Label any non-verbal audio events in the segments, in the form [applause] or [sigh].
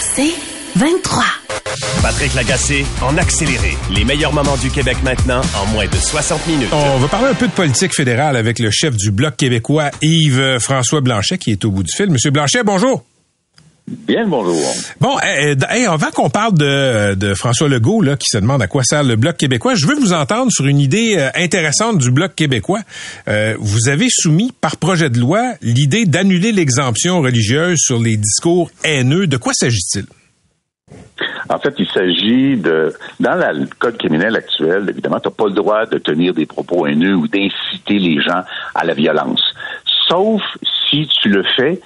C'est 23. Patrick Lagacé en accéléré. Les meilleurs moments du Québec maintenant en moins de 60 minutes. On va parler un peu de politique fédérale avec le chef du Bloc québécois, Yves-François Blanchet, qui est au bout du fil. Monsieur Blanchet, bonjour. Bien bonjour. Bon, eh, eh, avant qu'on parle de, de, François Legault, là, qui se demande à quoi sert le Bloc québécois, je veux vous entendre sur une idée euh, intéressante du Bloc québécois. Euh, vous avez soumis par projet de loi l'idée d'annuler l'exemption religieuse sur les discours haineux. De quoi s'agit-il? En fait, il s'agit de, dans le code criminel actuel, évidemment, tu n'as pas le droit de tenir des propos haineux ou d'inciter les gens à la violence. Sauf si tu le fais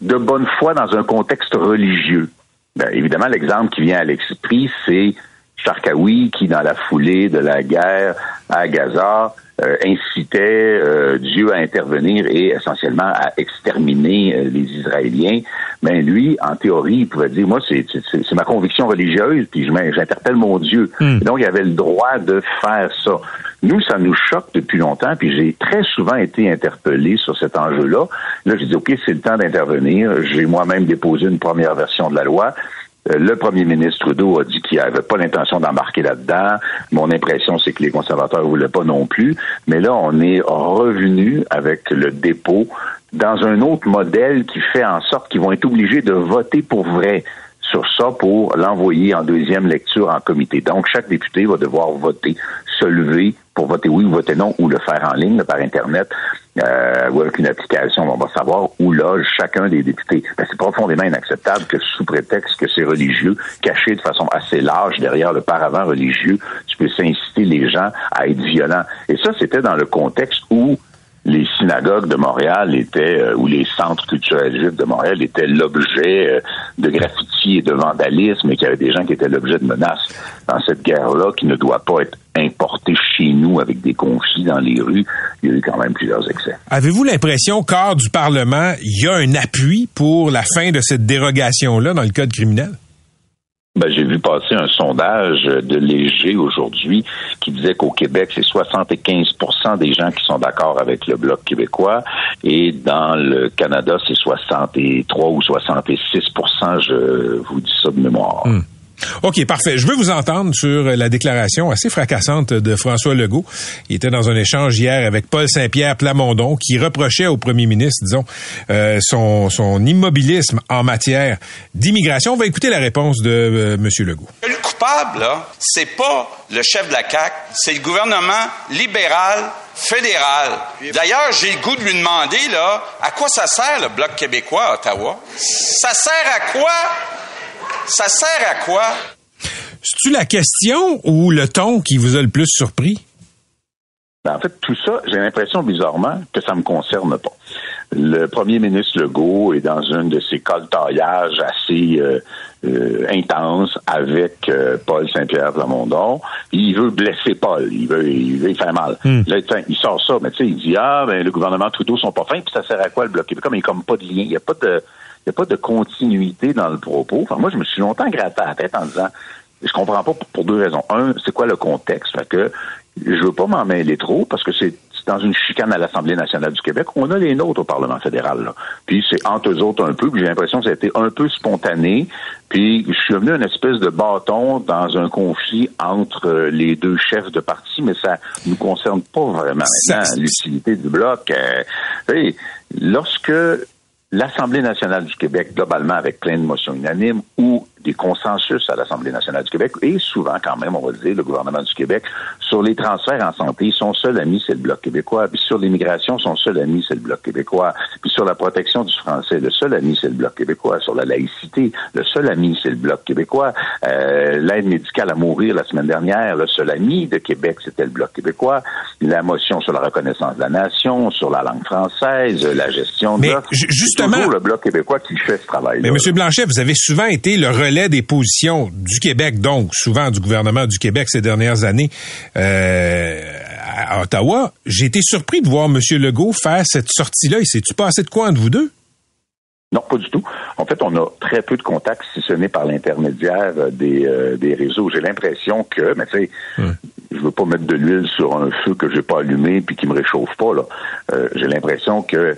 de bonne foi dans un contexte religieux. Ben, évidemment, l'exemple qui vient à l'esprit, c'est Charkaoui qui, dans la foulée de la guerre à Gaza, euh, incitait euh, Dieu à intervenir et essentiellement à exterminer euh, les Israéliens. Mais lui, en théorie, il pouvait dire, moi, c'est ma conviction religieuse, puis j'interpelle mon Dieu. Hmm. donc, il avait le droit de faire ça. Nous, ça nous choque depuis longtemps, puis j'ai très souvent été interpellé sur cet enjeu-là. Là, j'ai dit, OK, c'est le temps d'intervenir. J'ai moi-même déposé une première version de la loi. Euh, le premier ministre Trudeau a dit qu'il n'avait pas l'intention d'embarquer là-dedans. Mon impression, c'est que les conservateurs ne voulaient pas non plus. Mais là, on est revenu avec le dépôt dans un autre modèle qui fait en sorte qu'ils vont être obligés de voter pour vrai sur ça pour l'envoyer en deuxième lecture en comité. Donc, chaque député va devoir voter, se lever pour voter oui ou voter non, ou le faire en ligne par Internet, euh, ou avec une application, on va savoir où loge chacun des députés. Ben, c'est profondément inacceptable que sous prétexte que c'est religieux, caché de façon assez large derrière le paravent religieux, tu peux inciter les gens à être violents. Et ça, c'était dans le contexte où les synagogues de Montréal étaient, euh, ou les centres culturels juifs de Montréal étaient l'objet euh, de graffitis et de vandalisme et qu'il y avait des gens qui étaient l'objet de menaces dans cette guerre-là qui ne doit pas être importée chez nous avec des conflits dans les rues. Il y a eu quand même plusieurs excès. Avez-vous l'impression qu'hors du Parlement, il y a un appui pour la fin de cette dérogation-là dans le code criminel? Ben, j'ai vu passer un sondage de Léger aujourd'hui qui disait qu'au Québec, c'est 75% des gens qui sont d'accord avec le Bloc québécois et dans le Canada, c'est 63 ou 66% je vous dis ça de mémoire. Hmm. OK, parfait. Je veux vous entendre sur la déclaration assez fracassante de François Legault. Il était dans un échange hier avec Paul Saint-Pierre Plamondon qui reprochait au premier ministre, disons, euh, son, son immobilisme en matière d'immigration. On va écouter la réponse de euh, M. Legault. Le coupable, là, c'est pas le chef de la CAQ, c'est le gouvernement libéral fédéral. D'ailleurs, j'ai le goût de lui demander, là, à quoi ça sert le Bloc québécois à Ottawa? Ça sert à quoi? Ça sert à quoi? C'est-tu la question ou le ton qui vous a le plus surpris? Ben, en fait, tout ça, j'ai l'impression bizarrement que ça me concerne pas. Le premier ministre Legault est dans une de ses coltaillages assez euh, euh, intenses avec euh, Paul Saint-Pierre Plamondon. Il veut blesser Paul, il veut, il veut faire mal. Hmm. Là, il sort ça, mais tu sais, il dit ah ben le gouvernement Trudeau sont pas fins, puis ça sert à quoi le bloc québécois? Mais il n'y a comme pas de lien, il n'y a pas de n'y a pas de continuité dans le propos. Enfin, moi, je me suis longtemps gratté à la tête en disant, je comprends pas pour, deux raisons. Un, c'est quoi le contexte? Fait que je veux pas m'en mêler trop parce que c'est dans une chicane à l'Assemblée nationale du Québec. On a les nôtres au Parlement fédéral. Là. Puis c'est entre eux autres un peu, puis j'ai l'impression que ça a été un peu spontané. Puis je suis devenu une espèce de bâton dans un conflit entre les deux chefs de parti, mais ça nous concerne pas vraiment maintenant l'utilité du bloc. Euh, lorsque l'Assemblée nationale du Québec, globalement, avec plein de motions unanimes, ou des consensus à l'Assemblée nationale du Québec, et souvent quand même, on va dire, le gouvernement du Québec, sur les transferts en santé, son seul ami, c'est le Bloc québécois. Puis sur l'immigration, son seul ami, c'est le Bloc québécois. Puis sur la protection du français, le seul ami, c'est le Bloc québécois. Sur la laïcité, le seul ami, c'est le Bloc québécois. Euh, L'aide médicale à mourir la semaine dernière, le seul ami de Québec, c'était le Bloc québécois. La motion sur la reconnaissance de la nation, sur la langue française, la gestion de... Mais justement... toujours le Bloc québécois qui fait ce travail Mais M. Blanchet, vous avez souvent été le relais des positions du Québec, donc souvent du gouvernement du Québec ces dernières années euh, à Ottawa. J'ai été surpris de voir M. Legault faire cette sortie-là. Il s'est-tu passé de quoi entre vous deux? Non, pas du tout. En fait, on a très peu de contacts, si ce n'est par l'intermédiaire des, euh, des réseaux. J'ai l'impression que, mais tu sais, je veux pas mettre de l'huile sur un feu que j'ai pas allumé puis qui me réchauffe pas. Là, euh, j'ai l'impression que euh,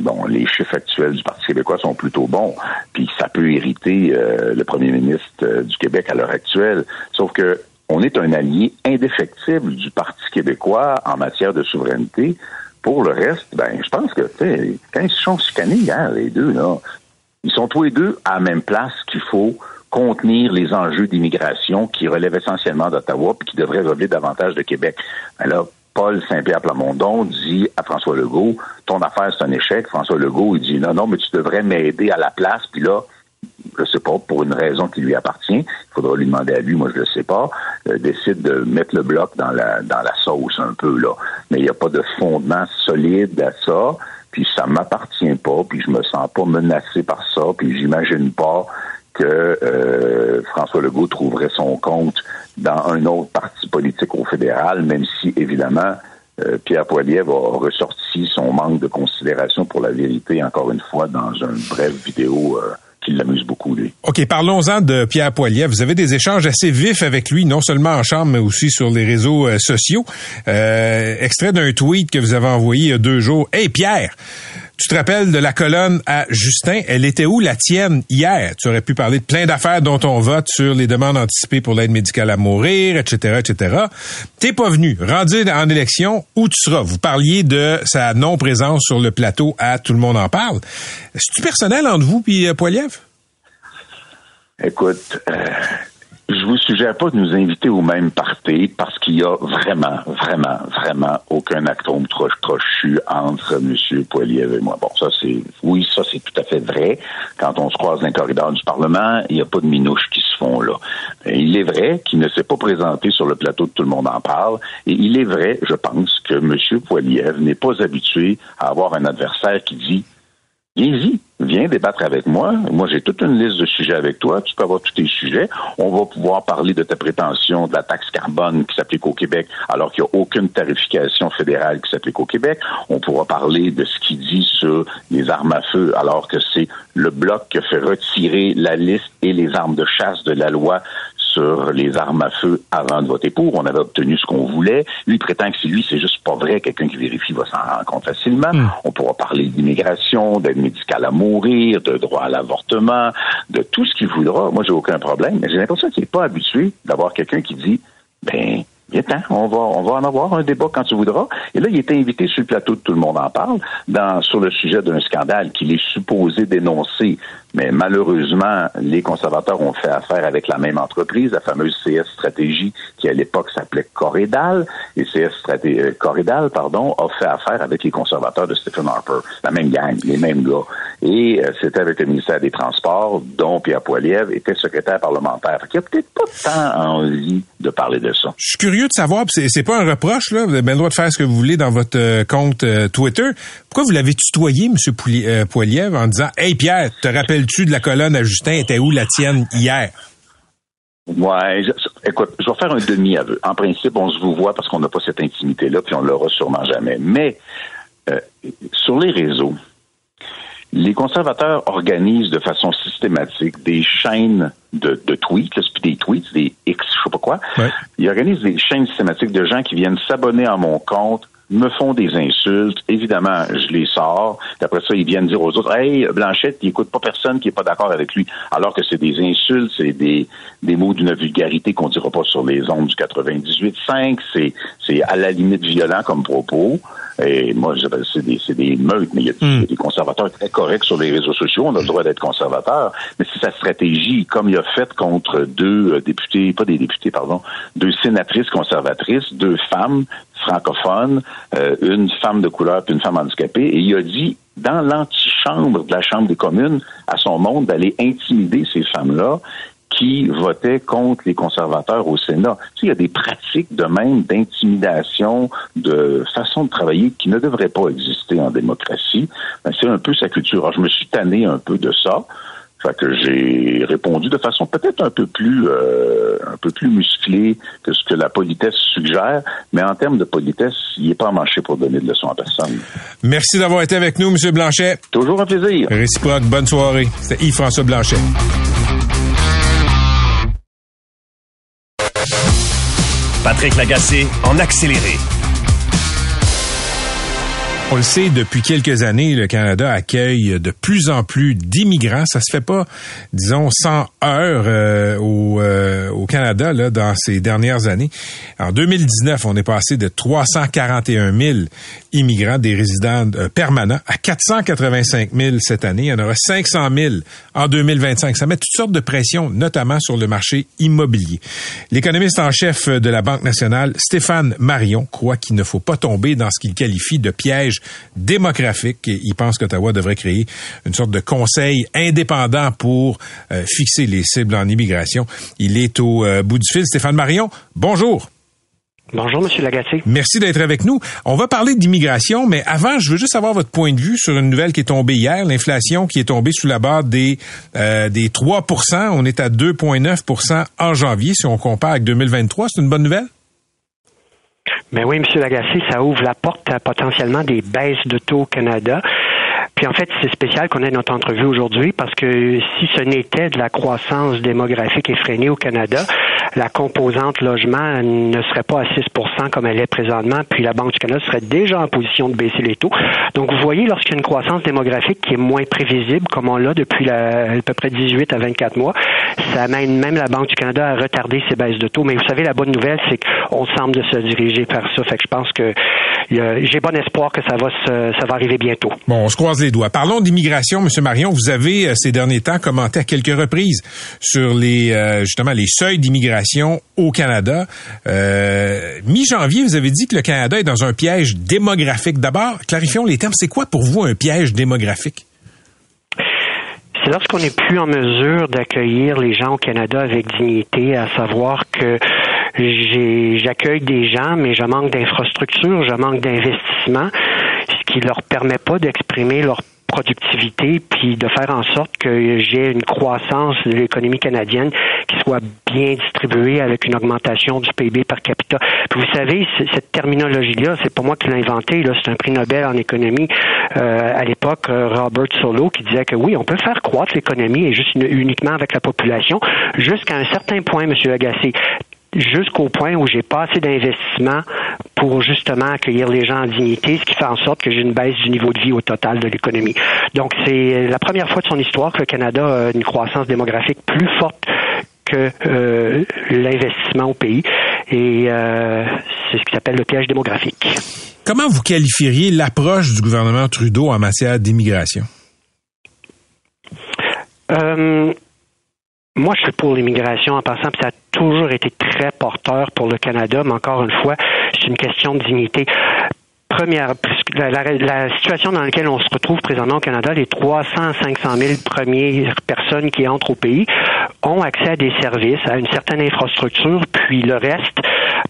bon, les chiffres actuels du Parti québécois sont plutôt bons, puis ça peut irriter euh, le premier ministre du Québec à l'heure actuelle. Sauf que on est un allié indéfectible du Parti québécois en matière de souveraineté. Pour le reste, ben, je pense que quand ils se sont chicanés hier, les deux, là, ils sont tous les deux à la même place qu'il faut contenir les enjeux d'immigration qui relèvent essentiellement d'Ottawa puis qui devraient relever davantage de Québec. Alors, Paul Saint-Pierre Plamondon dit à François Legault, ton affaire, c'est un échec. François Legault, il dit, non, non, mais tu devrais m'aider à la place. Puis là, je sais pas, pour une raison qui lui appartient, il faudra lui demander à lui, moi je le sais pas, euh, décide de mettre le bloc dans la dans la sauce un peu là. Mais il n'y a pas de fondement solide à ça, puis ça m'appartient pas, puis je me sens pas menacé par ça, puis j'imagine pas que euh, François Legault trouverait son compte dans un autre parti politique au fédéral, même si, évidemment, euh, Pierre Poilievre a ressorti son manque de considération pour la vérité, encore une fois, dans une brève vidéo euh, qui l'amuse beaucoup, lui. OK, parlons-en de Pierre Poilievre. Vous avez des échanges assez vifs avec lui, non seulement en chambre, mais aussi sur les réseaux sociaux. extrait d'un tweet que vous avez envoyé il y a deux jours. Hey Pierre, tu te rappelles de la colonne à Justin? Elle était où la tienne hier? Tu aurais pu parler de plein d'affaires dont on vote sur les demandes anticipées pour l'aide médicale à mourir, etc., etc. T'es pas venu. Rendu en élection, où tu seras? Vous parliez de sa non-présence sur le plateau à Tout le monde en parle. C'est-tu personnel entre vous puis euh, Poiliev? Écoute, euh, je vous suggère pas de nous inviter au même parti parce qu'il y a vraiment, vraiment, vraiment aucun atome trochu entre M. Poiliev et moi. Bon, ça c'est, oui, ça c'est tout à fait vrai. Quand on se croise dans le corridor du Parlement, il n'y a pas de minouches qui se font là. il est vrai qu'il ne s'est pas présenté sur le plateau de Tout le monde en parle. Et il est vrai, je pense, que M. Poiliev n'est pas habitué à avoir un adversaire qui dit Viens-y, viens débattre avec moi. Moi, j'ai toute une liste de sujets avec toi. Tu peux avoir tous tes sujets. On va pouvoir parler de ta prétention de la taxe carbone qui s'applique au Québec, alors qu'il n'y a aucune tarification fédérale qui s'applique au Québec. On pourra parler de ce qu'il dit sur les armes à feu, alors que c'est le bloc qui fait retirer la liste et les armes de chasse de la loi sur les armes à feu avant de voter pour. On avait obtenu ce qu'on voulait. Lui prétend que c'est lui, c'est juste pas vrai. Quelqu'un qui vérifie va s'en rendre compte facilement. Hmm. On pourra parler d'immigration, d'aide médicale à mourir, de droit à l'avortement, de tout ce qu'il voudra. Moi, j'ai aucun problème. Mais j'ai l'impression qu'il n'est pas habitué d'avoir quelqu'un qui dit, ben, on va, on va en avoir un débat quand tu voudras. Et là, il était invité sur le plateau de Tout le monde en parle, dans, sur le sujet d'un scandale qu'il est supposé dénoncer mais malheureusement, les conservateurs ont fait affaire avec la même entreprise, la fameuse CS Stratégie, qui à l'époque s'appelait Corridal. Et CS Stratégie, euh, Corridal, pardon, a fait affaire avec les conservateurs de Stephen Harper, la même gang, les mêmes gars. Et euh, c'était avec le ministère des Transports, dont Pierre Poilievre était secrétaire parlementaire. Fait qu'il n'y a peut-être pas tant envie de parler de ça. Je suis curieux de savoir, c'est, pas un reproche, là. Vous avez bien le droit de faire ce que vous voulez dans votre euh, compte Twitter. Pourquoi vous l'avez tutoyé, M. Poilievre, en disant Hey Pierre, te rappelles tu de la colonne à Justin? Était où la tienne hier? Ouais, écoute, je vais faire un demi-aveu. En principe, on se vous voit parce qu'on n'a pas cette intimité-là, puis on l'aura sûrement jamais. Mais euh, sur les réseaux, les conservateurs organisent de façon systématique des chaînes de, tweets, puis des tweets, des X, je sais pas quoi. Ils organisent des chaînes systématiques de gens qui viennent s'abonner à mon compte me font des insultes. Évidemment, je les sors. D'après ça, ils viennent dire aux autres, hey, Blanchette, il écoute pas personne qui est pas d'accord avec lui. Alors que c'est des insultes, c'est des, des mots d'une vulgarité qu'on dira pas sur les ondes du 98.5. C'est, c'est à la limite violent comme propos. Et moi, c'est des, c'est des meutes, mais il y, a, hmm. des conservateurs très corrects sur les réseaux sociaux. On a le droit d'être conservateur. Mais c'est sa stratégie, comme il a fait contre deux euh, députés, pas des députés, pardon, deux sénatrices conservatrices, deux femmes francophones, euh, une femme de couleur puis une femme handicapée, et il a dit dans l'antichambre de la Chambre des communes à son monde d'aller intimider ces femmes-là qui votaient contre les conservateurs au Sénat. Tu sais, il y a des pratiques de même d'intimidation, de façon de travailler qui ne devraient pas exister en démocratie. Ben, c'est un peu sa culture. Alors, je me suis tanné un peu de ça. Fait que j'ai répondu de façon peut-être un peu plus euh, un peu plus musclée que ce que la politesse suggère, mais en termes de politesse, il n'est pas marché pour donner de leçons à personne. Merci d'avoir été avec nous, M. Blanchet. Toujours un plaisir. Réciproque, bonne soirée. C'était Yves-François Blanchet. Patrick Lagacé en accéléré. On le sait, depuis quelques années, le Canada accueille de plus en plus d'immigrants. Ça se fait pas, disons, 100 heures euh, au, euh, au Canada dans ces dernières années. En 2019, on est passé de 341 000 immigrants, des résidents euh, permanents, à 485 000 cette année. Il y en aura 500 000 en 2025. Ça met toutes sortes de pressions, notamment sur le marché immobilier. L'économiste en chef de la Banque nationale, Stéphane Marion, croit qu'il ne faut pas tomber dans ce qu'il qualifie de piège démographique. Il pense qu'Ottawa devrait créer une sorte de conseil indépendant pour euh, fixer les cibles en immigration. Il est au euh, bout du fil. Stéphane Marion, bonjour. Bonjour, Monsieur Lagacé. Merci d'être avec nous. On va parler d'immigration, mais avant, je veux juste avoir votre point de vue sur une nouvelle qui est tombée hier, l'inflation qui est tombée sous la barre des euh, des 3% On est à 2,9% en janvier si on compare avec 2023. C'est une bonne nouvelle? Mais oui, M. Lagacé, ça ouvre la porte à potentiellement des baisses de taux au Canada. Puis en fait, c'est spécial qu'on ait notre entrevue aujourd'hui parce que si ce n'était de la croissance démographique effrénée au Canada, la composante logement ne serait pas à 6% comme elle est présentement, puis la Banque du Canada serait déjà en position de baisser les taux. Donc vous voyez, lorsqu'il y a une croissance démographique qui est moins prévisible, comme on l'a depuis à peu près 18 à 24 mois, ça amène même la Banque du Canada à retarder ses baisses de taux. Mais vous savez, la bonne nouvelle, c'est qu'on semble de se diriger vers ça. Fait que je pense que j'ai bon espoir que ça va ça va arriver bientôt. Bon, on se croise les doigts. Parlons d'immigration, Monsieur Marion. Vous avez euh, ces derniers temps commenté à quelques reprises sur les euh, justement les seuils d'immigration au Canada. Euh, Mi-janvier, vous avez dit que le Canada est dans un piège démographique. D'abord, clarifions les termes. C'est quoi pour vous un piège démographique? c'est lorsqu'on n'est plus en mesure d'accueillir les gens au Canada avec dignité, à savoir que j'accueille des gens, mais je manque d'infrastructures, je manque d'investissement, ce qui leur permet pas d'exprimer leur productivité, puis de faire en sorte que j'ai une croissance de l'économie canadienne qui soit bien distribuée avec une augmentation du PIB par capita. Vous savez, cette terminologie-là, c'est pas moi qui l'ai inventée, là, c'est un prix Nobel en économie euh, à l'époque, euh, Robert Solow, qui disait que oui, on peut faire croître l'économie et juste uniquement avec la population jusqu'à un certain point, Monsieur Agacé jusqu'au point où j'ai pas assez d'investissement pour justement accueillir les gens en dignité, ce qui fait en sorte que j'ai une baisse du niveau de vie au total de l'économie. Donc c'est la première fois de son histoire que le Canada a une croissance démographique plus forte que euh, l'investissement au pays. Et euh, c'est ce qui s'appelle le piège démographique. Comment vous qualifieriez l'approche du gouvernement Trudeau en matière d'immigration? Euh, moi, je suis pour l'immigration en passant, puis ça a toujours été très porteur pour le Canada, mais encore une fois, c'est une question de dignité. Première, la, la, situation dans laquelle on se retrouve présentement au Canada, les 300 500 000 premières personnes qui entrent au pays ont accès à des services, à une certaine infrastructure, puis le reste,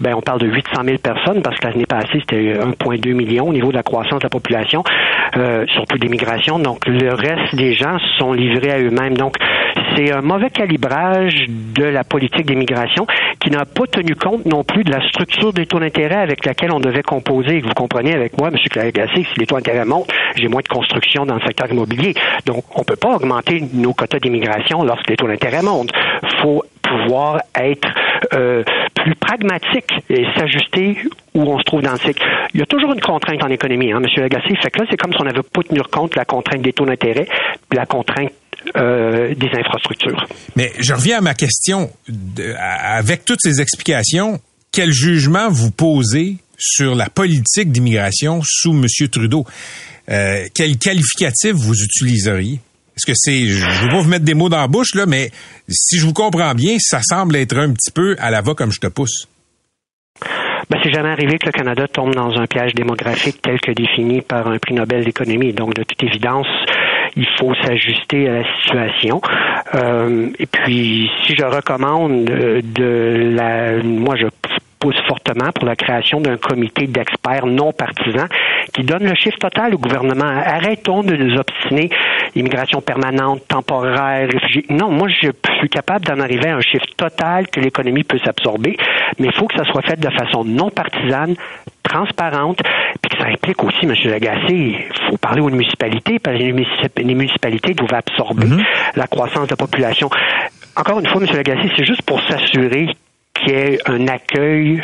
ben on parle de 800 000 personnes parce que l'année passée c'était 1,2 million au niveau de la croissance de la population, euh, surtout d'immigration. Donc le reste des gens sont livrés à eux-mêmes. Donc c'est un mauvais calibrage de la politique d'immigration qui n'a pas tenu compte non plus de la structure des taux d'intérêt avec laquelle on devait composer. Vous comprenez avec moi, M. Claire-Gassé, si les taux d'intérêt montent, j'ai moins de construction dans le secteur immobilier. Donc, on ne peut pas augmenter nos quotas d'immigration lorsque les taux d'intérêt montent. Faut pouvoir être euh, plus pragmatique et s'ajuster où on se trouve dans le cycle. Il y a toujours une contrainte en économie, hein, M. Lagacé. Fait que là, c'est comme si on n'avait pas tenu compte de la contrainte des taux d'intérêt, la contrainte euh, des infrastructures. Mais je reviens à ma question. avec toutes ces explications, quel jugement vous posez sur la politique d'immigration sous M. Trudeau? Euh, quel qualificatif vous utiliseriez? Est-ce que c'est, je ne veux pas vous mettre des mots dans la bouche, là, mais si je vous comprends bien, ça semble être un petit peu à la va comme je te pousse. Ben, c'est jamais arrivé que le Canada tombe dans un piège démographique tel que défini par un prix Nobel d'économie. Donc, de toute évidence, il faut s'ajuster à la situation. Euh, et puis, si je recommande de la, moi, je pousse fortement pour la création d'un comité d'experts non partisans qui donne le chiffre total au gouvernement. Arrêtons de nous obstiner. Immigration permanente, temporaire, réfugiés. Non, moi, je suis capable d'en arriver à un chiffre total que l'économie peut s'absorber, mais il faut que ça soit fait de façon non partisane, transparente, puis que ça implique aussi, M. Lagacé, il faut parler aux municipalités, parce que les municipalités doivent absorber mm-hmm. la croissance de la population. Encore une fois, M. Lagacé, c'est juste pour s'assurer qu'il y ait un accueil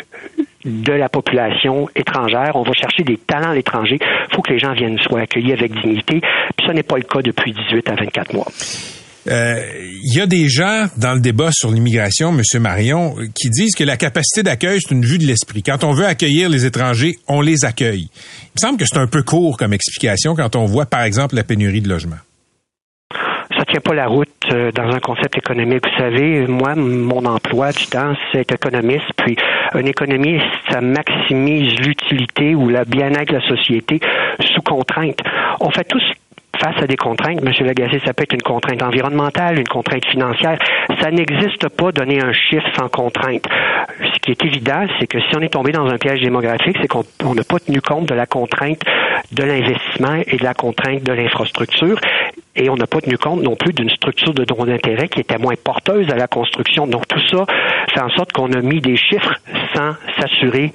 de la population étrangère. On va chercher des talents à l'étranger. Il faut que les gens viennent soient accueillis avec dignité. Puis ce n'est pas le cas depuis 18 à 24 mois. Euh, il y a des gens dans le débat sur l'immigration, M. Marion, qui disent que la capacité d'accueil, c'est une vue de l'esprit. Quand on veut accueillir les étrangers, on les accueille. Il me semble que c'est un peu court comme explication quand on voit, par exemple, la pénurie de logements tient pas la route euh, dans un concept économique. Vous savez, moi, mon emploi du temps, c'est économiste. Puis, un économiste, ça maximise l'utilité ou la bien-être de la société sous contrainte. On fait tous face à des contraintes, M. Lagacé, ça peut être une contrainte environnementale, une contrainte financière. Ça n'existe pas donner un chiffre sans contrainte. Ce qui est évident, c'est que si on est tombé dans un piège démographique, c'est qu'on n'a pas tenu compte de la contrainte de l'investissement et de la contrainte de l'infrastructure. Et on n'a pas tenu compte non plus d'une structure de droit d'intérêt qui était moins porteuse à la construction. Donc tout ça fait en sorte qu'on a mis des chiffres sans s'assurer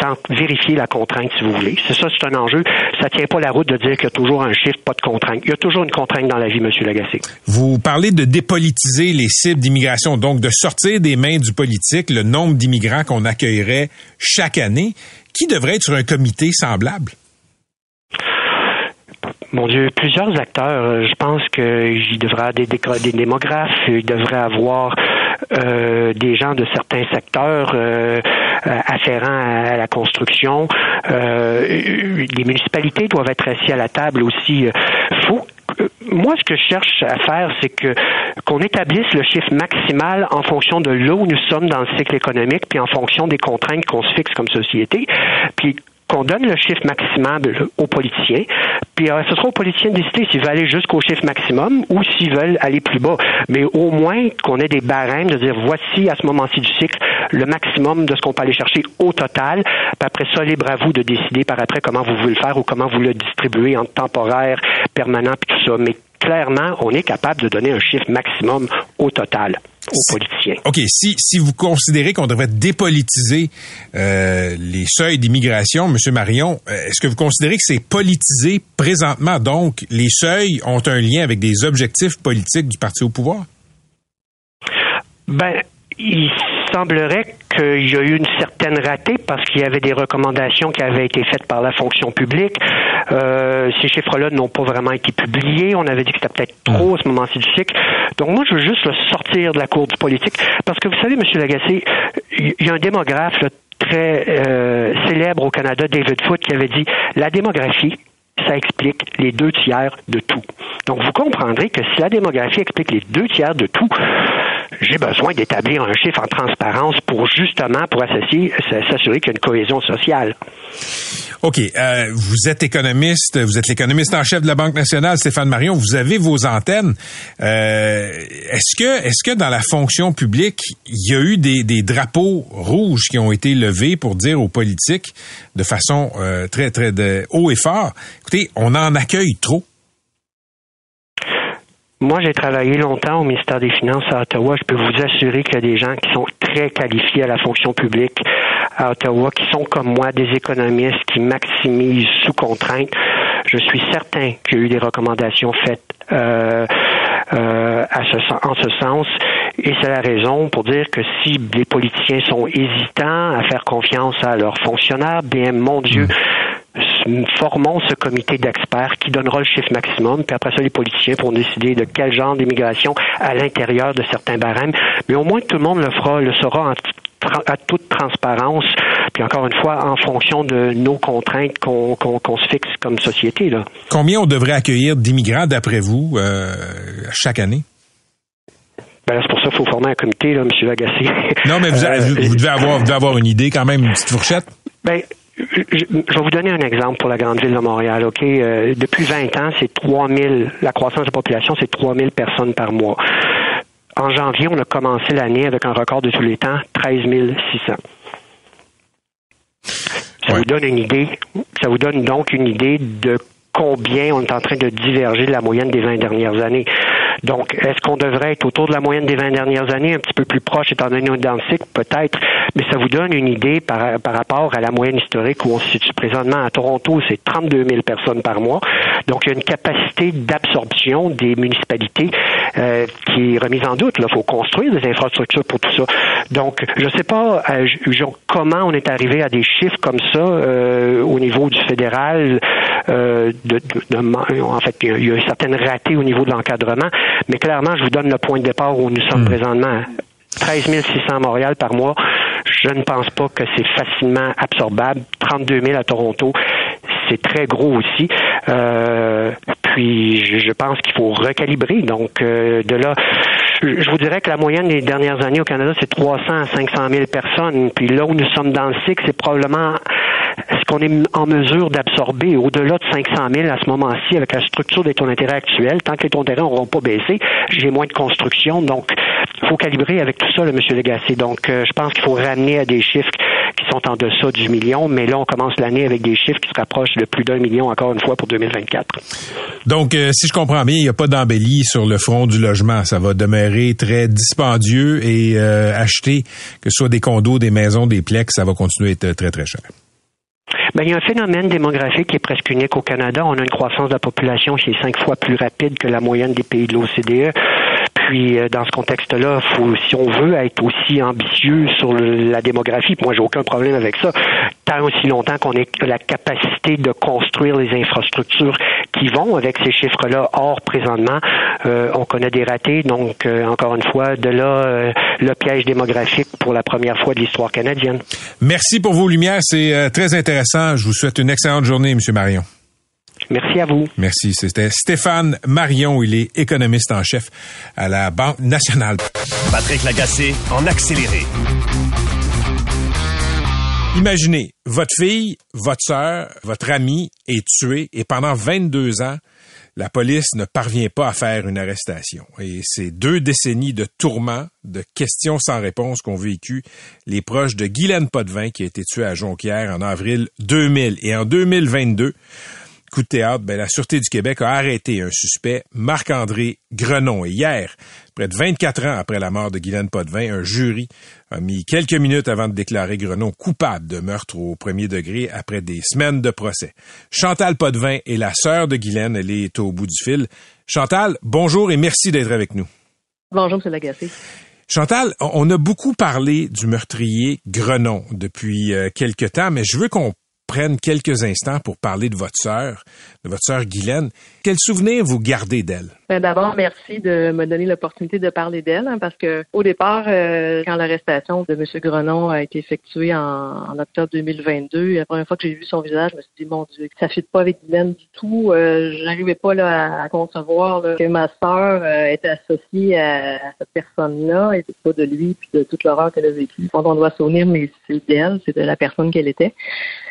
sans vérifier la contrainte, si vous voulez. C'est ça, c'est un enjeu. Ça tient pas la route de dire qu'il y a toujours un chiffre, pas de contrainte. Il y a toujours une contrainte dans la vie, M. Lagacé. Vous parlez de dépolitiser les cibles d'immigration, donc de sortir des mains du politique le nombre d'immigrants qu'on accueillerait chaque année. Qui devrait être sur un comité semblable? Mon Dieu, plusieurs acteurs. Euh, je pense qu'il devrait avoir des, démographes, il devrait avoir euh, des gens de certains secteurs euh, afférents à la construction. Euh, les municipalités doivent être assis à la table aussi. Faut moi, ce que je cherche à faire, c'est que qu'on établisse le chiffre maximal en fonction de là où nous sommes dans le cycle économique, puis en fonction des contraintes qu'on se fixe comme société, puis qu'on donne le chiffre maximum aux politiciens, puis euh, ce sera aux politiciens de décider s'ils veulent aller jusqu'au chiffre maximum ou s'ils veulent aller plus bas. Mais au moins qu'on ait des barèmes de dire voici à ce moment-ci du cycle le maximum de ce qu'on peut aller chercher au total. Puis après ça, libre à vous de décider par après comment vous voulez le faire ou comment vous le distribuez en temporaire, permanent, puis tout ça. Mais clairement, on est capable de donner un chiffre maximum au total aux politiciens. OK, si, si vous considérez qu'on devrait dépolitiser euh, les seuils d'immigration, M. Marion, euh, est-ce que vous considérez que c'est politisé présentement? Donc, les seuils ont un lien avec des objectifs politiques du parti au pouvoir? Ben, semblerait qu'il y a eu une certaine ratée parce qu'il y avait des recommandations qui avaient été faites par la fonction publique. Euh, ces chiffres-là n'ont pas vraiment été publiés. On avait dit que c'était peut-être trop à ce moment-ci du cycle. Donc moi, je veux juste le sortir de la cour du politique parce que vous savez, M. Lagacé, il y a un démographe très euh, célèbre au Canada, David Foote, qui avait dit la démographie, ça explique les deux tiers de tout. Donc, vous comprendrez que si la démographie explique les deux tiers de tout, j'ai besoin d'établir un chiffre en transparence pour justement pour s'assurer qu'il y a une cohésion sociale. OK. Euh, vous êtes économiste, vous êtes l'économiste en chef de la Banque nationale, Stéphane Marion. Vous avez vos antennes. Euh, est-ce que, est-ce que dans la fonction publique, il y a eu des, des, drapeaux rouges qui ont été levés pour dire aux politiques de façon euh, très, très de haut et fort, écoutez, on en accueille trop? Moi, j'ai travaillé longtemps au ministère des Finances à Ottawa. Je peux vous assurer qu'il y a des gens qui sont très qualifiés à la fonction publique à Ottawa, qui sont comme moi des économistes qui maximisent sous contrainte. Je suis certain qu'il y a eu des recommandations faites euh, euh, en ce sens. Et c'est la raison pour dire que si les politiciens sont hésitants à faire confiance à leurs fonctionnaires, bien, mon Dieu, formons ce comité d'experts qui donnera le chiffre maximum, puis après ça, les politiciens pourront décider de quel genre d'immigration à l'intérieur de certains barèmes. Mais au moins, tout le monde le fera, le saura à toute transparence, puis encore une fois, en fonction de nos contraintes qu'on se fixe comme société. Là. Combien on devrait accueillir d'immigrants, d'après vous, euh, chaque année? Ben c'est pour ça qu'il faut former un comité, là, M. Lagacé. Non, mais vous, euh, vous, devez avoir, vous devez avoir une idée quand même, une petite fourchette. Ben, je, vais vous donner un exemple pour la grande ville de Montréal. Ok, euh, depuis 20 ans, c'est 3000. La croissance de la population, c'est 3000 personnes par mois. En janvier, on a commencé l'année avec un record de tous les temps, 13 600. Ça vous donne une idée. Ça vous donne donc une idée de combien on est en train de diverger de la moyenne des 20 dernières années. Donc, est-ce qu'on devrait être autour de la moyenne des 20 dernières années, un petit peu plus proche étant donné dans le cycle? Peut-être, mais ça vous donne une idée par, rapport à la moyenne historique où on se situe présentement. À Toronto, c'est 32 000 personnes par mois. Donc, il y a une capacité d'absorption des municipalités euh, qui est remise en doute. Il faut construire des infrastructures pour tout ça. Donc, je ne sais pas euh, comment on est arrivé à des chiffres comme ça euh, au niveau du fédéral. Euh, de, en fait, il y a une certaine ratée au niveau de l'encadrement, mais clairement, je vous donne le point de départ où nous sommes hmm. présentement. 13 600 à Montréal par mois. Je ne pense pas que c'est facilement absorbable. 32 000 à Toronto, c'est très gros aussi. Euh, puis je pense qu'il faut recalibrer. Donc euh, de là, je vous dirais que la moyenne des dernières années au Canada, c'est 300 à 500 000 personnes. Puis là où nous sommes dans le cycle, c'est probablement qu'on est en mesure d'absorber au-delà de 500 000 à ce moment-ci avec la structure des taux d'intérêt actuels. Tant que les taux d'intérêt n'auront pas baissé, j'ai moins de construction. Donc, il faut calibrer avec tout ça, le M. Legacy. Donc, euh, je pense qu'il faut ramener à des chiffres qui sont en deçà du million, mais là, on commence l'année avec des chiffres qui se rapprochent de plus d'un million, encore une fois, pour 2024. Donc, euh, si je comprends bien, il n'y a pas d'embellie sur le front du logement. Ça va demeurer très dispendieux et euh, acheter, que ce soit des condos, des maisons, des plex, ça va continuer à être très, très cher. Ben, il y a un phénomène démographique qui est presque unique au Canada. On a une croissance de la population qui est cinq fois plus rapide que la moyenne des pays de l'OCDE. Puis euh, dans ce contexte-là, si on veut être aussi ambitieux sur la démographie, moi j'ai aucun problème avec ça, tant aussi longtemps qu'on ait la capacité de construire les infrastructures qui vont avec ces chiffres-là. Or, présentement, euh, on connaît des ratés, donc euh, encore une fois, de là le piège démographique pour la première fois de l'histoire canadienne. Merci pour vos lumières, c'est très intéressant. Je vous souhaite une excellente journée, M. Marion. Merci à vous. Merci. C'était Stéphane Marion. Il est économiste en chef à la Banque nationale. Patrick Lagacé en accéléré. Imaginez, votre fille, votre sœur, votre amie est tuée et pendant 22 ans, la police ne parvient pas à faire une arrestation. Et c'est deux décennies de tourments, de questions sans réponse qu'ont vécu les proches de Guylaine Potvin qui a été tuée à Jonquière en avril 2000. Et en 2022, coup de théâtre, ben, la Sûreté du Québec a arrêté un suspect, Marc-André Grenon. Et hier, près de 24 ans après la mort de Guylaine Potvin, un jury a mis quelques minutes avant de déclarer Grenon coupable de meurtre au premier degré après des semaines de procès. Chantal Potvin est la sœur de Guylaine. Elle est au bout du fil. Chantal, bonjour et merci d'être avec nous. Bonjour, M. Lagacé. Chantal, on a beaucoup parlé du meurtrier Grenon depuis euh, quelque temps, mais je veux qu'on prenne quelques instants pour parler de votre sœur, votre sœur Guylaine. Quel souvenir vous gardez d'elle? Ben, d'abord, merci de me donner l'opportunité de parler d'elle, hein, parce que au départ, euh, quand l'arrestation de M. Grenon a été effectuée en, octobre 2022, la première fois que j'ai vu son visage, je me suis dit, mon Dieu, ça ne fit pas avec Guylaine du tout. Euh, J'arrivais pas à, concevoir que ma sœur euh, était associée à, cette personne-là, et pas de lui, puis de toute l'horreur qu'elle a vécue. Quand on doit souvenir, mais c'est d'elle, c'est de la personne qu'elle était.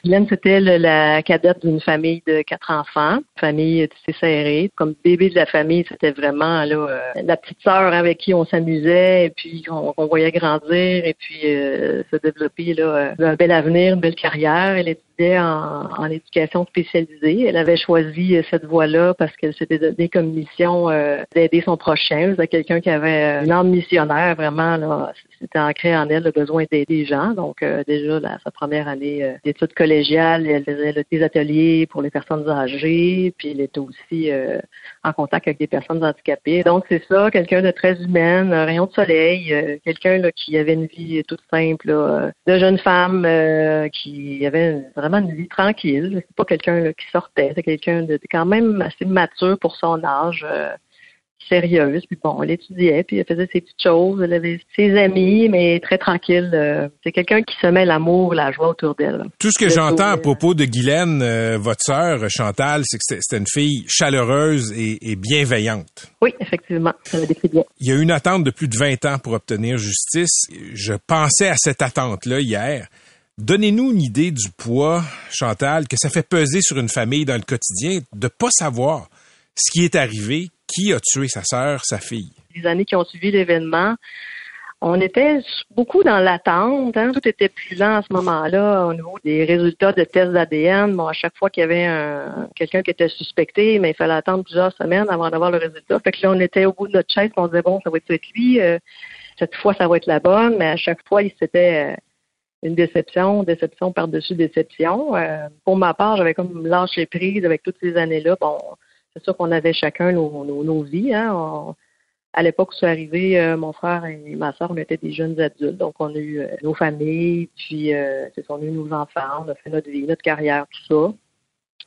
Guylaine, c'était la cadette d'une famille de quatre enfants, famille assez serrée. Comme bébé de la famille, c'était vraiment là euh, la petite sœur avec qui on s'amusait et puis on, voyait grandir et puis euh, se développer là euh, un bel avenir, une belle carrière. Elle en, éducation spécialisée. Elle avait choisi cette voie-là parce qu'elle s'était donnée comme mission d'aider son prochain. C'était quelqu'un qui avait une âme missionnaire vraiment. C'était ancré en elle le besoin d'aider les gens. Donc déjà sa première année d'études collégiales, elle faisait des ateliers pour les personnes âgées, puis elle était aussi en contact avec des personnes handicapées. Donc, c'est ça, quelqu'un de très humaine, un rayon de soleil, euh, quelqu'un qui avait une vie toute simple, euh, de jeune femme euh, qui avait vraiment une vie tranquille. C'est pas quelqu'un qui sortait, c'est quelqu'un de quand même assez mature pour son âge sérieuse. Puis bon, elle étudiait, puis elle faisait ses petites choses. Elle avait ses amis, mais très tranquille. Euh, c'est quelqu'un qui se met l'amour, la joie autour d'elle. Tout ce que j'entends à propos de Guylaine, euh, votre sœur Chantal, c'est que c'était une fille chaleureuse et, bienveillante. Oui, effectivement, ça le décrit bien. Il y a eu une attente de plus de 20 ans pour obtenir justice. Je pensais à cette attente-là hier. Donnez-nous une idée du poids, Chantal, que ça fait peser sur une famille dans le quotidien de pas savoir ce qui est arrivé, qui a tué sa sœur, sa fille? Les années qui ont suivi l'événement, on était beaucoup dans l'attente. Hein. Tout était plus lent à ce moment-là au niveau des résultats de tests d'ADN. Bon, à chaque fois qu'il y avait un, quelqu'un qui était suspecté, mais il fallait attendre plusieurs semaines avant d'avoir le résultat. Fait que là, on était au bout de notre chaise, on disait bon, ça va être lui. Euh, cette fois, ça va être la bonne. Mais à chaque fois, c'était euh, une déception, déception par-dessus déception. Euh, pour ma part, j'avais comme lâché prise avec toutes ces années-là. Bon, c'est sûr qu'on avait chacun nos, nos, vies. Hein. À l'époque où je suis arrivée, mon frère et ma soeur, on était des jeunes adultes, donc on a eu nos familles, puis on a eu nos enfants, on a fait notre vie, notre carrière, tout ça.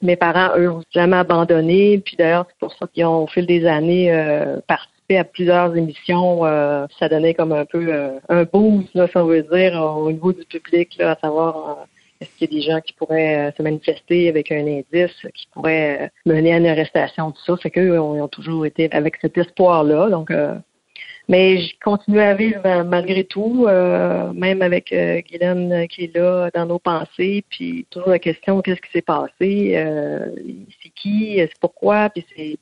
Mes parents, eux, n'ont jamais abandonné, puis d'ailleurs, c'est pour ça qu'ils ont, au fil des années, à plusieurs émissions. ça donnait comme un peu un boost, là, si on veut dire, au niveau du public, à savoir est-ce qu'il y a des gens qui pourraient euh, se manifester avec un indice qui pourrait euh, mener à une arrestation, tout ça? Fait qu'eux ont, ont toujours été avec cet espoir-là. Donc, euh, mais je continue à vivre malgré tout, même avec Guylaine qui est là dans nos pensées, puis toujours la question qu'est-ce qui s'est passé, c'est qui, c'est pourquoi, puis c'est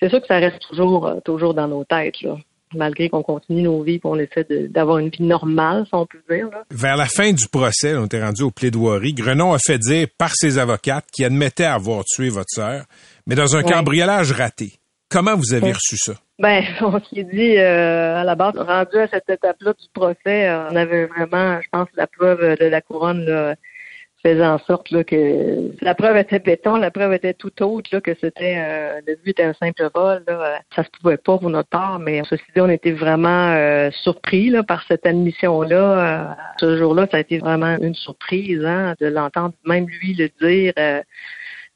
c'est sûr que ça reste toujours toujours dans nos têtes là malgré qu'on continue nos vies, qu'on essaie d'avoir une vie normale, si on peut dire. Vers la fin du procès, on était rendu au plaidoirie, Grenon a fait dire par ses avocates qu'il admettait avoir tué votre sœur, mais dans un cambriolage raté. Comment vous avez reçu ça? Ben, [laughs] on s'est dit euh, à la base, rendu à cette étape-là du procès, euh, on avait vraiment, je pense, la preuve de la couronne là, faisait en sorte là, que la preuve était béton, la preuve était tout autre, là, que c'était euh, le but était un simple vol. Là, ça se pouvait pas pour notre part, mais ceci dit, on était vraiment euh, surpris là, par cette admission-là. Euh, ce jour-là, ça a été vraiment une surprise hein, de l'entendre, même lui le dire,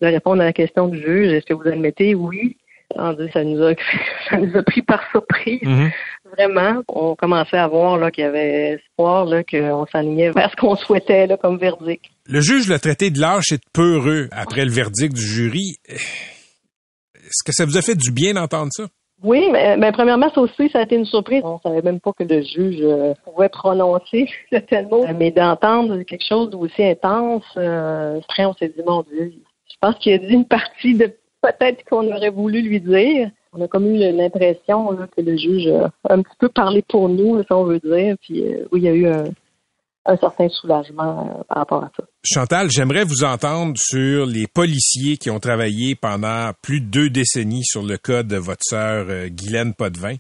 de répondre à la question du juge. Est-ce que vous admettez? Oui. Ça nous a, [laughs] ça nous a pris par surprise. Mm-hmm. Vraiment, on commençait à voir qu'il y avait espoir, qu'on s'alignait vers ce qu'on souhaitait là, comme verdict. Le juge l'a traité de lâche et de peureux après le verdict du jury. Est-ce que ça vous a fait du bien d'entendre ça? Oui, mais, premièrement, ça aussi, ça a été une surprise. On savait même pas que le juge euh, pouvait prononcer [laughs] le tel mot, mais d'entendre quelque chose d'aussi intense, euh, après, on s'est dit, mon Dieu, je pense qu'il a dit une partie de peut-être qu'on aurait voulu lui dire. On a comme eu l'impression que le juge a un petit peu parlé pour nous, si on veut dire. Puis euh, oui, il y a eu un, un certain soulagement euh, par rapport à ça. Chantal, j'aimerais vous entendre sur les policiers qui ont travaillé pendant plus de deux décennies sur le cas de votre sœur euh, Guylaine Potvin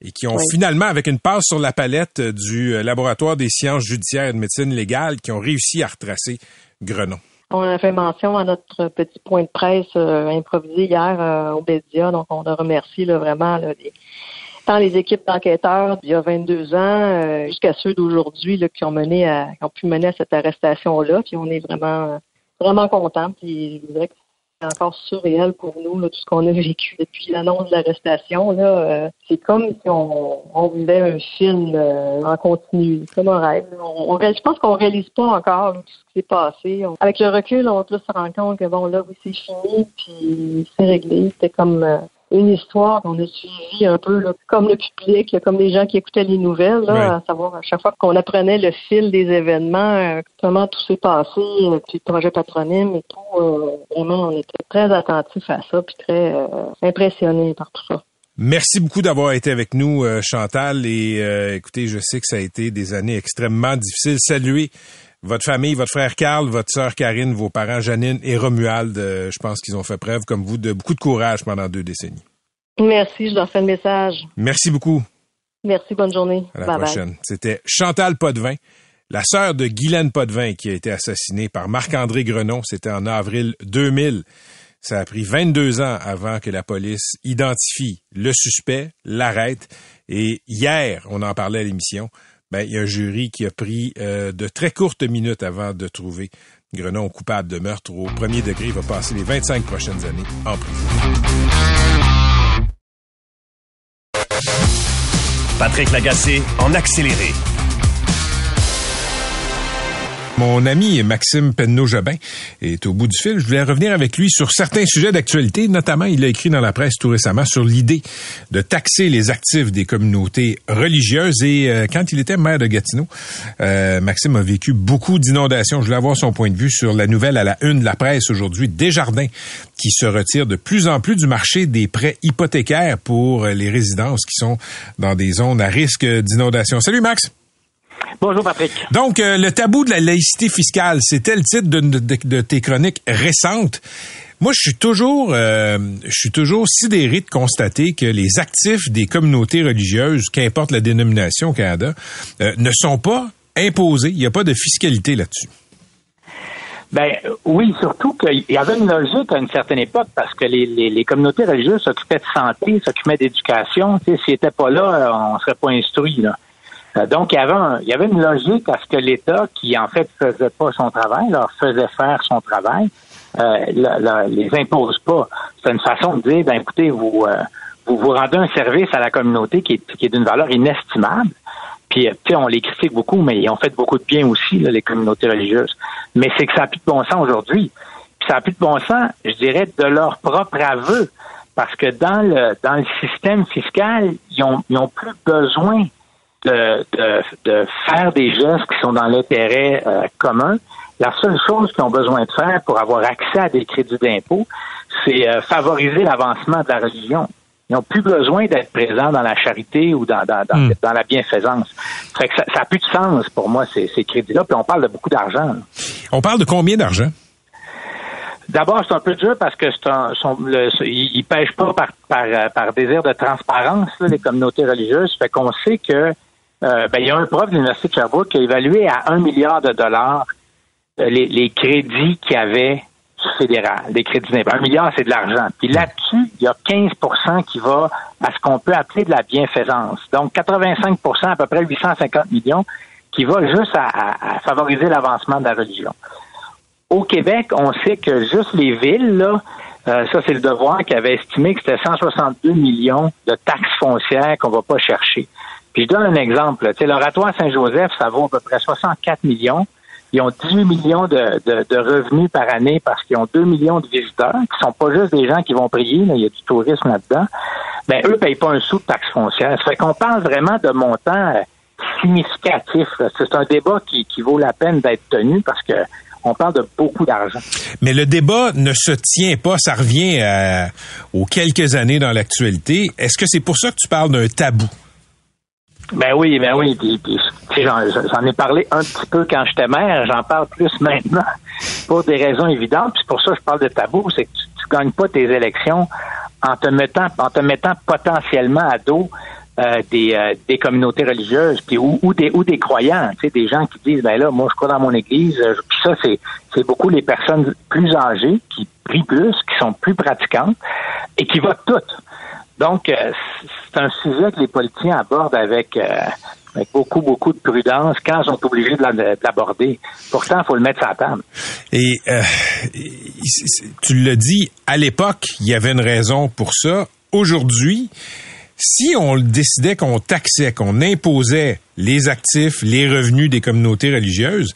et qui ont finalement, avec une passe sur la palette du laboratoire des sciences judiciaires et de médecine légale, qui ont réussi à retracer Grenon. On a fait mention à notre petit point de presse euh, improvisé hier euh, au Bédia, donc on a remercié vraiment les, tant les équipes d'enquêteurs d'il y a 22 ans euh, jusqu'à ceux d'aujourd'hui qui ont mené à, qui ont pu mener à cette arrestation-là. Puis on est vraiment vraiment contents. Puis je dirais que encore surréel pour nous, tout ce qu'on a vécu depuis l'annonce de l'arrestation. Là, euh, c'est comme si on, vivait un film euh, en continu, comme un rêve. On, je pense qu'on réalise pas encore tout ce qui s'est passé. avec le recul, on peut se rendre compte que bon, là, oui, c'est fini, puis c'est réglé. C'était comme euh, une histoire qu'on a suivie un peu comme le public, comme les gens qui écoutaient les nouvelles, à savoir à chaque fois qu'on apprenait le fil des événements, euh, comment tout s'est passé, euh, puis le projet patronyme et tout, euh, vraiment on était très attentifs à ça, puis très impressionnés par tout ça. Merci beaucoup d'avoir été avec nous, Chantal. Et écoutez, je sais que ça a été des années extrêmement difficiles. Saluez votre famille, votre frère Carl, votre sœur Karine, vos parents Janine et Romuald, euh, je pense qu'ils ont fait preuve, comme vous, de beaucoup de courage pendant deux décennies. Merci, je leur fais le message. Merci beaucoup. Merci, bonne journée. À la prochaine. C'était Chantal Potvin, la sœur de Guylaine Potvin, qui a été assassinée par Marc-André Grenon. C'était en avril 2000. Ça a pris 22 ans avant que la police identifie le suspect, l'arrête. Et hier, on en parlait à l'émission, ben, il y a un jury qui a pris euh, de très courtes minutes avant de trouver Grenon coupable de meurtre au premier degré. Il va passer les 25 prochaines années en prison. Patrick Lagacé en accéléré. Mon ami Maxime Penneau-Jobin est au bout du fil. Je voulais revenir avec lui sur certains sujets d'actualité. Notamment, il a écrit dans la presse tout récemment sur l'idée de taxer les actifs des communautés religieuses. Et euh, quand il était maire de Gatineau, euh, Maxime a vécu beaucoup d'inondations. Je voulais avoir son point de vue sur la nouvelle à la une de la presse aujourd'hui. Desjardins qui se retire de plus en plus du marché des prêts hypothécaires pour les résidences qui sont dans des zones à risque d'inondation. Salut Max! Bonjour Patrick. Donc, euh, le tabou de la laïcité fiscale, c'était le titre de, tes chroniques récentes. Moi, je suis toujours, euh, je suis toujours sidéré de constater que les actifs des communautés religieuses, qu'importe la dénomination au Canada, euh, ne sont pas imposés. Il n'y a pas de fiscalité là-dessus. Ben oui, surtout qu'il y avait une logique à une certaine époque parce que les, les, communautés religieuses s'occupaient de santé, s'occupaient d'éducation. S'ils n'étaient pas là, on ne serait pas instruit. Là. Euh, donc, il y, avait il y avait une logique à ce que l'État, qui en fait faisait pas son travail, leur faisait faire son travail, euh, les impose pas. C'est une façon de dire, ben écoutez, vous, euh, vous vous rendez un service à la communauté qui est, qui est d'une valeur inestimable. Puis, euh, tu sais, on les critique beaucoup, mais ils ont fait beaucoup de bien aussi, là, les communautés religieuses. Mais c'est que ça n'a plus de bon sens aujourd'hui. Puis ça n'a plus de bon sens, je dirais, de leur propre aveu. Parce que dans le dans le système fiscal, ils ont, ils ont plus besoin de, de, de faire des gestes qui sont dans l'intérêt euh, commun. La seule chose qu'ils ont besoin de faire pour avoir accès à des crédits d'impôt, c'est euh, favoriser l'avancement de la religion. Ils n'ont plus besoin d'être présents dans la charité ou dans, dans, hmm. la bienfaisance. Fait que ça n'a plus de sens pour moi, ces, crédits-là. Puis on parle de beaucoup d'argent. On parle de combien d'argent? D'abord, c'est un peu dur parce que c'est un, ils, pêchent pas par, par, désir de transparence, les communautés religieuses. Fait qu'on sait que euh, ben, il y a un prof de l'Université de Sherbrooke qui a évalué à un milliard de dollars euh, les, les crédits qu'il y avait fédéral, des crédits d'impôt. Un milliard, c'est de l'argent. Puis là-dessus, il y a 15% qui va à ce qu'on peut appeler de la bienfaisance. Donc, 85% à peu près 850 millions, qui va juste à, favoriser l'avancement de la religion. Au Québec, on sait que juste les villes, là, euh, ça, c'est le devoir qui avait estimé que c'était 162 millions de taxes foncières qu'on va pas chercher. Puis je donne un exemple. L'oratoire Saint-Joseph, ça vaut à peu près 64 millions. Ils ont 18 millions de, de, revenus par année parce qu'ils ont 2 millions de visiteurs, qui sont pas juste des gens qui vont prier, il y a du tourisme là-dedans. Ben, eux payent pas un sou de taxe foncière. Ça fait qu'on parle vraiment de montants euh, significatifs. C'est un débat qui, qui vaut la peine d'être tenu parce que on parle de beaucoup d'argent. Mais le débat ne se tient pas, ça revient euh, aux quelques années dans l'actualité. Est-ce que c'est pour ça que tu parles d'un tabou? Ben oui, ben oui. j'en ai parlé un petit peu quand j'étais maire, j'en parle plus maintenant pour des raisons évidentes. Puis pour ça, je parle de tabou, c'est que tu, ne gagnes pas tes élections en te mettant, en te mettant potentiellement à dos euh, des, euh, des communautés religieuses, puis ou, des ou des croyants, tu sais, des gens qui disent ben là, moi je crois dans mon église. Euh, puis ça, c'est c'est beaucoup les personnes plus âgées qui prient plus, qui sont plus pratiquantes et qui votent toutes. Donc, euh, c'est un sujet que les politiciens abordent avec, euh, avec beaucoup, beaucoup de prudence quand ils sont obligés de l'aborder. Pourtant, il faut le mettre sur la table. Et euh, tu l'as dit, à l'époque, il y avait une raison pour ça. Aujourd'hui, si on décidait qu'on taxait, qu'on imposait les actifs, les revenus des communautés religieuses,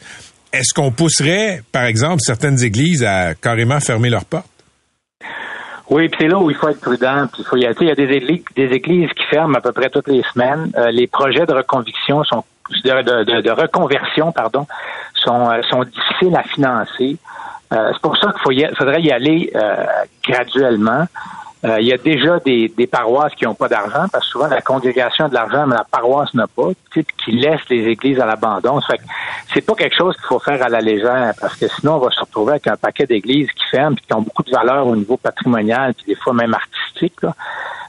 est-ce qu'on pousserait, par exemple, certaines églises à carrément fermer leurs portes? Oui, puis c'est là où il faut être prudent. Il faut y aller. Il y a des églises, qui ferment à peu près toutes les semaines. Euh, les projets de reconviction sont de, reconversion, pardon, sont, euh, sont difficiles à financer. Euh, c'est pour ça qu'il faudrait y aller graduellement. Euh, il y a déjà des, paroisses qui n'ont pas d'argent, parce que souvent la congrégation a de l'argent, mais la paroisse n'a pas, qui laisse les églises à l'abandon. Fait c'est pas quelque chose qu'il faut faire à la légère, parce que sinon on va se retrouver avec un paquet d'églises qui ferment, puis qui ont beaucoup de valeur au niveau patrimonial, puis des fois même artistique. Là.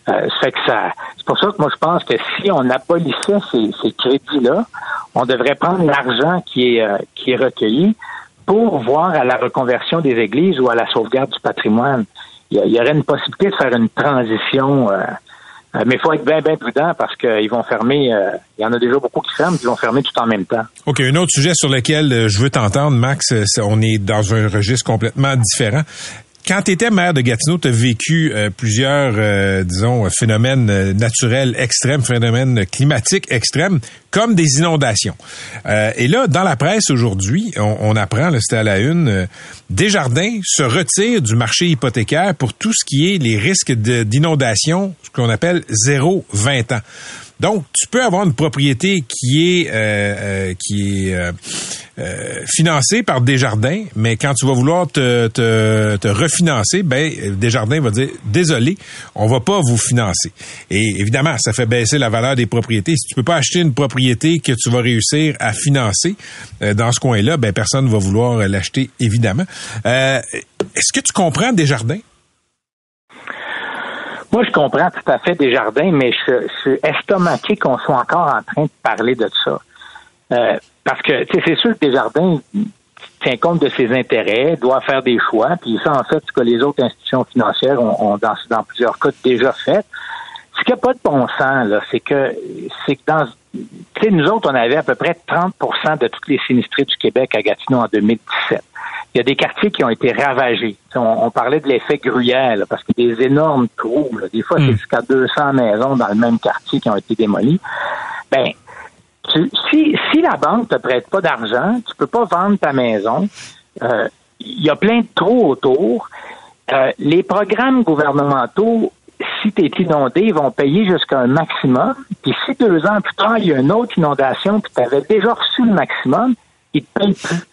Euh, c'est pour ça que moi je pense que si on abolissait ces, ces crédits-là, on devrait prendre l'argent qui est euh, qui est recueilli pour voir à la reconversion des églises ou à la sauvegarde du patrimoine il y, aurait une possibilité de faire une transition. Euh, euh, mais il faut être bien, bien prudent parce qu'ils vont fermer. Euh, il y en a déjà beaucoup qui ferment, ils vont fermer tout en même temps. OK. Un autre sujet sur lequel je veux t'entendre, Max, on est dans un registre complètement différent. Quand tu étais maire de Gatineau, tu as vécu euh, plusieurs, euh, disons, phénomènes euh, naturels extrêmes, phénomènes climatiques extrêmes, comme des inondations. et là, dans la presse aujourd'hui, on, on apprend, c'était à la une, Desjardins se retire du marché hypothécaire pour tout ce qui est les risques d'inondation, ce qu'on appelle 0-20 ans. Donc, tu peux avoir une propriété qui est euh, euh, qui est euh, financée par Desjardins, mais quand tu vas vouloir te, refinancer, ben Desjardins va dire désolé, on va pas vous financer. Et évidemment, ça fait baisser la valeur des propriétés. Si tu peux pas acheter une propriété que tu vas réussir à financer dans ce coin-là, ben personne ne va vouloir l'acheter évidemment. Est-ce que tu comprends Desjardins? Moi, je comprends tout à fait des jardins, mais je, suis estomaqué qu'on soit encore en train de parler de ça. Euh, parce que, c'est sûr que des jardins, tient compte de ses intérêts, doit faire des choix, puis ça, en fait, ce que les autres institutions financières ont, dans, dans plusieurs cas déjà fait. Ce qui n'a pas de bon sens, là, c'est que c'est que dans tu sais, nous autres, on avait à peu près 30% de toutes les sinistrés du Québec à Gatineau en 2017. Il y a des quartiers qui ont été ravagés. On, parlait de l'effet gruyère, parce que des énormes trous, des fois, c'est hmm. jusqu'à 200 maisons dans le même quartier qui ont été démolies. Ben, si, si la banque te prête pas d'argent, tu peux pas vendre ta maison. Euh, il y a plein de trous autour. Euh, les programmes gouvernementaux, si tu es inondé, ils vont payer jusqu'à un maximum. Puis si deux ans plus tard, il y a une autre inondation, puis tu avais déjà reçu le maximum, ils te payent plus.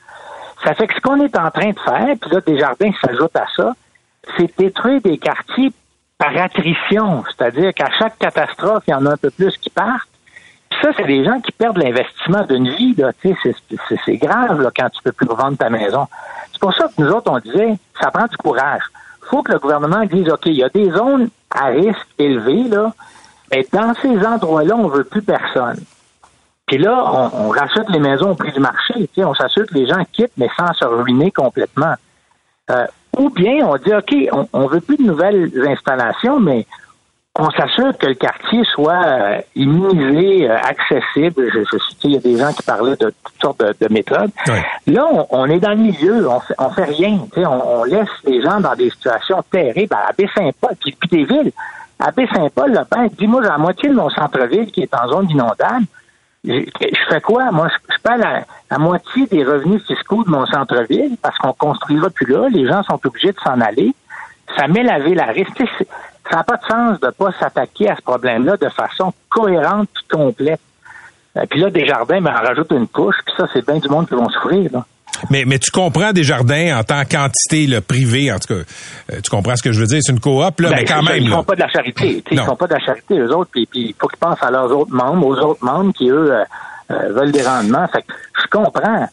Ça fait que ce qu'on est en train de faire, puis là, Desjardins s'ajoute à ça, c'est détruire des quartiers par attrition. C'est-à-dire qu'à chaque catastrophe, il y en a un peu plus qui partent ça, c'est des gens qui perdent l'investissement d'une vie. C'est grave là, quand tu peux plus revendre ta maison. C'est pour ça que nous autres, on disait, ça prend du courage. Faut que le gouvernement dise, OK, il y a des zones à risque élevé, là, mais dans ces endroits-là, on veut plus personne. Puis là, on, rachète les maisons au prix du marché. On s'assure que les gens quittent, mais sans se ruiner complètement. Euh, ou bien on dit, OK, on, on veut plus de nouvelles installations, mais on s'assure que le quartier soit euh, immunisé, euh, accessible. Je, je sais qu'il y a des gens qui parlaient de toutes sortes de, méthodes. Là, on, est dans le milieu, on fait, on fait rien. On, on, laisse les gens dans des situations terribles. À Baie-Saint-Paul, puis, des villes. À Baie-Saint-Paul, le père dit, moi, j'ai la moitié de mon centre-ville qui est en zone inondable. Je, fais quoi? Moi, je, je la, moitié des revenus fiscaux de mon centre-ville parce qu'on construira plus là. Les gens sont obligés de s'en aller. Ça met la ville à risque. Ça n'a pas de sens de ne pas s'attaquer à ce problème-là de façon cohérente et complète. Euh, puis là, Desjardins ben, en rajoute une couche, puis ça, c'est bien du monde qui vont souffrir. Mais, mais tu comprends Desjardins en tant qu'entité le privé, en tout cas, euh, tu comprends ce que je veux dire, c'est une coop, là, ben, mais quand même. Ils ne font pas de la charité. Ils font pas de la charité, eux autres, puis il faut qu'ils pensent à leurs autres membres, aux autres membres qui, eux, euh, veulent des rendements. Fait que je comprends,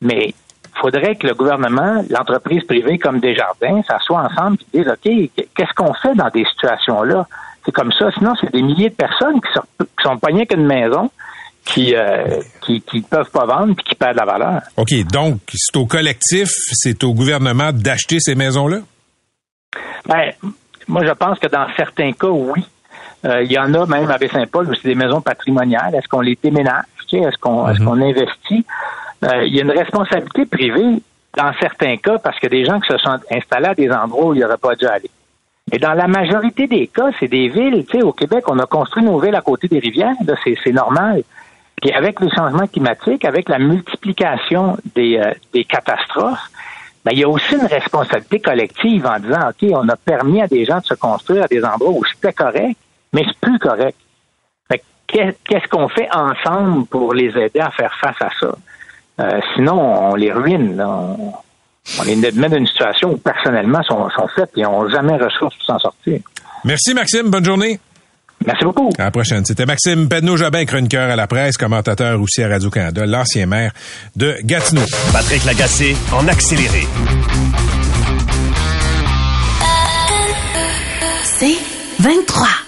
mais faudrait que le gouvernement, l'entreprise privée comme Desjardins, s'assoient ensemble et disent, OK, qu'est-ce qu'on fait dans des situations-là? C'est comme ça. Sinon, c'est des milliers de personnes qui sont, qui sont poignées qu'une maison, qui, euh, qui, qui peuvent pas vendre puis qui perdent la valeur. OK. Donc, c'est au collectif, c'est au gouvernement d'acheter ces maisons-là? Ben, moi, je pense que dans certains cas, oui. Euh, il y en a même à Baie-Saint-Paul où c'est des maisons patrimoniales. Est-ce qu'on les déménage? Est-ce qu'on est-ce mhm. qu'on investit? Euh, il y a une responsabilité privée dans certains cas parce que des gens qui se sont installés à des endroits où ils n'auraient pas dû aller. Mais dans la majorité des cas, c'est des villes. Tu sais, au Québec, on a construit nos villes à côté des rivières. C'est normal. Puis avec les changements climatiques, avec la multiplication des, euh, des catastrophes, ben, il y a aussi une responsabilité collective en disant, OK, on a permis à des gens de se construire à des endroits où c'était correct, mais c'est plus correct. Qu'est-ce qu'on fait ensemble pour les aider à faire face à ça? Euh, sinon, on les ruine. On, les met dans une situation où personnellement sont, sont faites et n'ont jamais ressources pour s'en sortir. Merci Maxime, bonne journée. Merci beaucoup. À la prochaine. C'était Maxime Pedneau-Jobin, chroniqueur à la presse, commentateur aussi à Radio-Canada, l'ancien maire de Gatineau. Patrick Lagacé en accéléré. C'est 23.